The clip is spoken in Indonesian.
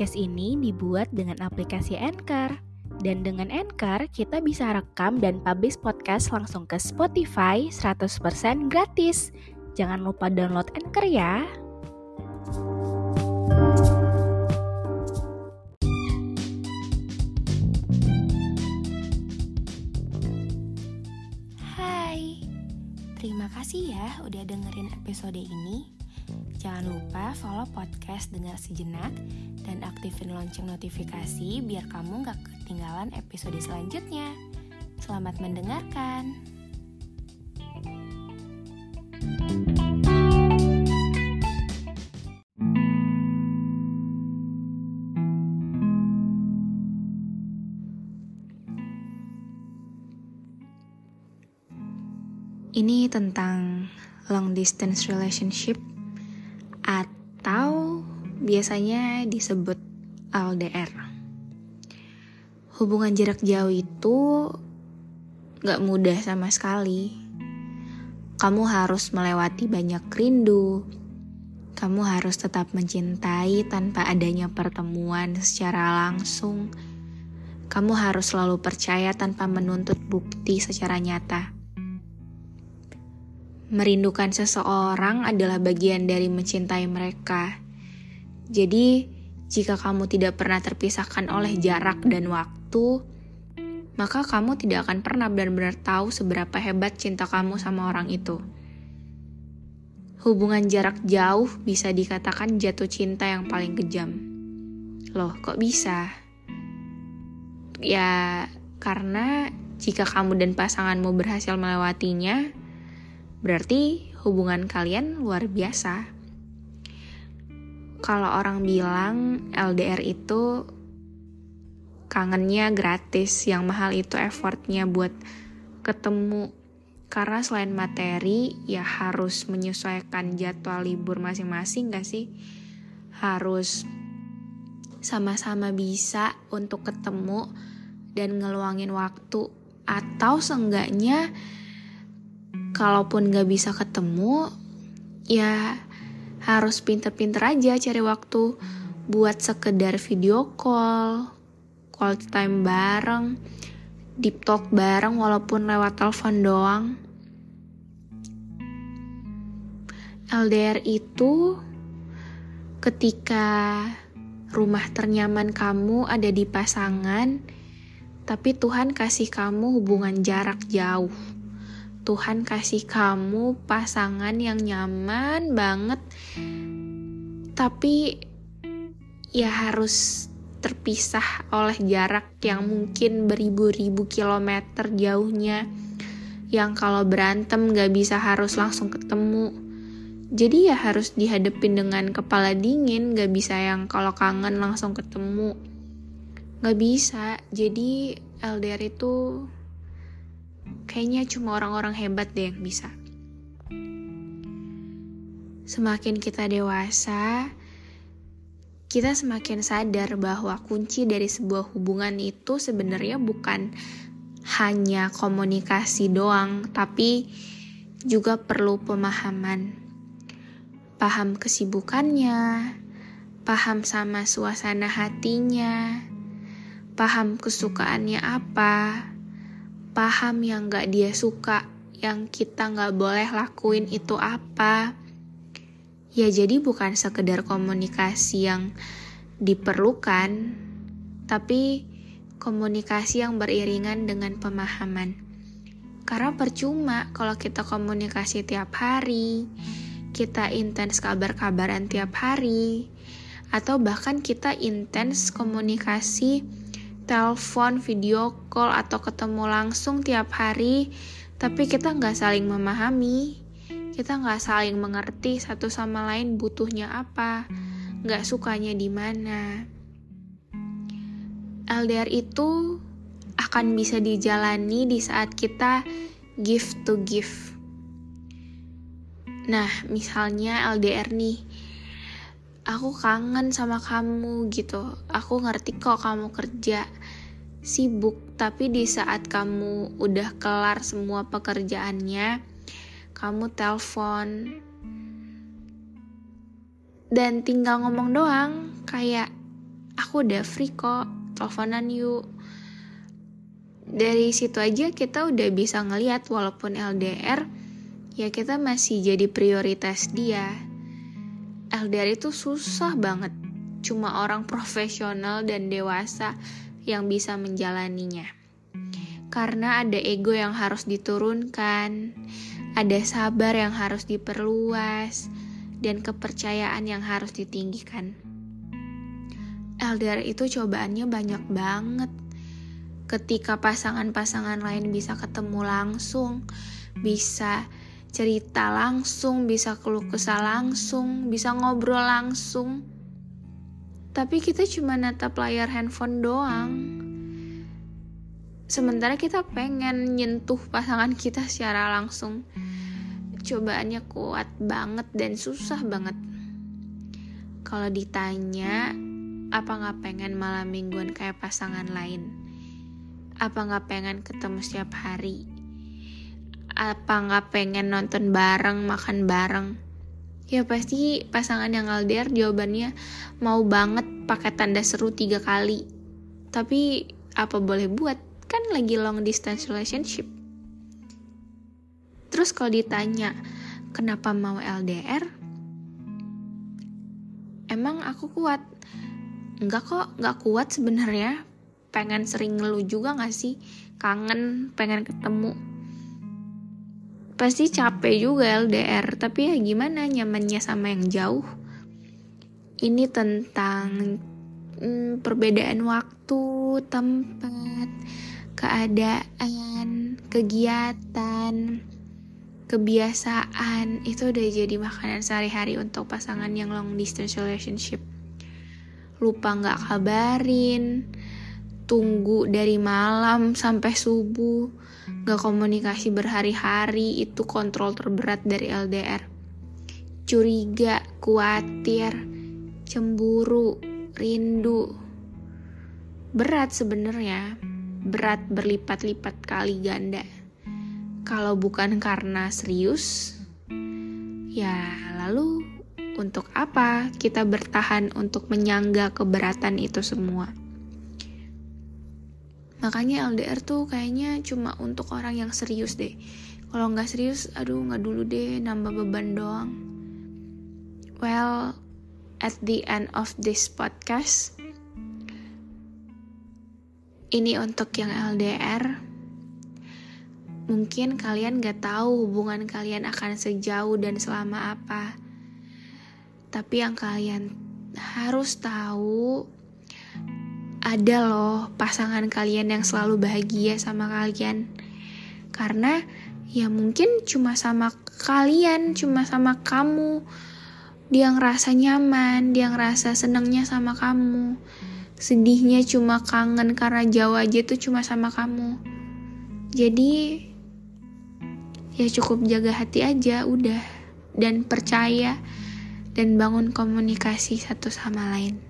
podcast ini dibuat dengan aplikasi Anchor. Dan dengan Anchor, kita bisa rekam dan publish podcast langsung ke Spotify 100% gratis. Jangan lupa download Anchor ya. Hai, terima kasih ya udah dengerin episode ini. Jangan lupa follow podcast Dengar Sejenak dan aktifin lonceng notifikasi biar kamu gak ketinggalan episode selanjutnya. Selamat mendengarkan. Ini tentang long distance relationship biasanya disebut LDR. Hubungan jarak jauh itu gak mudah sama sekali. Kamu harus melewati banyak rindu. Kamu harus tetap mencintai tanpa adanya pertemuan secara langsung. Kamu harus selalu percaya tanpa menuntut bukti secara nyata merindukan seseorang adalah bagian dari mencintai mereka. Jadi, jika kamu tidak pernah terpisahkan oleh jarak dan waktu, maka kamu tidak akan pernah benar-benar tahu seberapa hebat cinta kamu sama orang itu. Hubungan jarak jauh bisa dikatakan jatuh cinta yang paling kejam. Loh, kok bisa? Ya, karena jika kamu dan pasanganmu berhasil melewatinya, Berarti hubungan kalian luar biasa. Kalau orang bilang LDR itu kangennya gratis, yang mahal itu effortnya buat ketemu. Karena selain materi, ya harus menyesuaikan jadwal libur masing-masing gak sih? Harus sama-sama bisa untuk ketemu dan ngeluangin waktu. Atau seenggaknya kalaupun gak bisa ketemu, ya harus pinter-pinter aja cari waktu buat sekedar video call, call time bareng, deep talk bareng walaupun lewat telepon doang. LDR itu ketika rumah ternyaman kamu ada di pasangan, tapi Tuhan kasih kamu hubungan jarak jauh. Tuhan kasih kamu pasangan yang nyaman banget, tapi ya harus terpisah oleh jarak yang mungkin beribu-ribu kilometer jauhnya, yang kalau berantem gak bisa harus langsung ketemu. Jadi ya harus dihadapin dengan kepala dingin, gak bisa yang kalau kangen langsung ketemu. Gak bisa, jadi LDR itu Kayaknya cuma orang-orang hebat deh yang bisa. Semakin kita dewasa, kita semakin sadar bahwa kunci dari sebuah hubungan itu sebenarnya bukan hanya komunikasi doang, tapi juga perlu pemahaman. Paham kesibukannya, paham sama suasana hatinya, paham kesukaannya apa, paham yang gak dia suka, yang kita gak boleh lakuin itu apa. Ya jadi bukan sekedar komunikasi yang diperlukan, tapi komunikasi yang beriringan dengan pemahaman. Karena percuma kalau kita komunikasi tiap hari, kita intens kabar-kabaran tiap hari, atau bahkan kita intens komunikasi telepon, video call, atau ketemu langsung tiap hari, tapi kita nggak saling memahami, kita nggak saling mengerti satu sama lain butuhnya apa, nggak sukanya di mana. LDR itu akan bisa dijalani di saat kita give to give. Nah, misalnya LDR nih, aku kangen sama kamu gitu. Aku ngerti kok kamu kerja sibuk, tapi di saat kamu udah kelar semua pekerjaannya, kamu telepon dan tinggal ngomong doang kayak aku udah free kok, teleponan yuk. Dari situ aja kita udah bisa ngeliat walaupun LDR, ya kita masih jadi prioritas dia LDR itu susah banget. Cuma orang profesional dan dewasa yang bisa menjalaninya. Karena ada ego yang harus diturunkan, ada sabar yang harus diperluas, dan kepercayaan yang harus ditinggikan. LDR itu cobaannya banyak banget. Ketika pasangan-pasangan lain bisa ketemu langsung, bisa cerita langsung, bisa keluh kesah langsung, bisa ngobrol langsung. Tapi kita cuma natap layar handphone doang. Sementara kita pengen nyentuh pasangan kita secara langsung. Cobaannya kuat banget dan susah banget. Kalau ditanya, apa nggak pengen malam mingguan kayak pasangan lain? Apa nggak pengen ketemu setiap hari? apa nggak pengen nonton bareng makan bareng ya pasti pasangan yang LDR jawabannya mau banget pakai tanda seru tiga kali. Tapi apa boleh buat? Kan lagi long distance relationship. Terus kalau ditanya kenapa mau LDR emang aku kuat. Enggak kok nggak kuat sebenarnya. Pengen sering ngeluh juga gak sih? Kangen pengen ketemu pasti capek juga LDR tapi ya gimana nyamannya sama yang jauh? Ini tentang hmm, perbedaan waktu tempat keadaan kegiatan kebiasaan. Itu udah jadi makanan sehari-hari untuk pasangan yang long distance relationship. Lupa nggak kabarin tunggu dari malam sampai subuh, gak komunikasi berhari-hari itu kontrol terberat dari LDR. Curiga, khawatir, cemburu, rindu. Berat sebenarnya, berat berlipat-lipat kali ganda. Kalau bukan karena serius, ya lalu untuk apa kita bertahan untuk menyangga keberatan itu semua? Makanya LDR tuh kayaknya cuma untuk orang yang serius deh. Kalau nggak serius, aduh nggak dulu deh, nambah beban doang. Well, at the end of this podcast, ini untuk yang LDR. Mungkin kalian gak tahu hubungan kalian akan sejauh dan selama apa. Tapi yang kalian harus tahu ada loh pasangan kalian yang selalu bahagia sama kalian. Karena ya mungkin cuma sama kalian, cuma sama kamu. Dia ngerasa nyaman, dia ngerasa senengnya sama kamu. Sedihnya cuma kangen karena jauh aja tuh cuma sama kamu. Jadi ya cukup jaga hati aja udah dan percaya dan bangun komunikasi satu sama lain.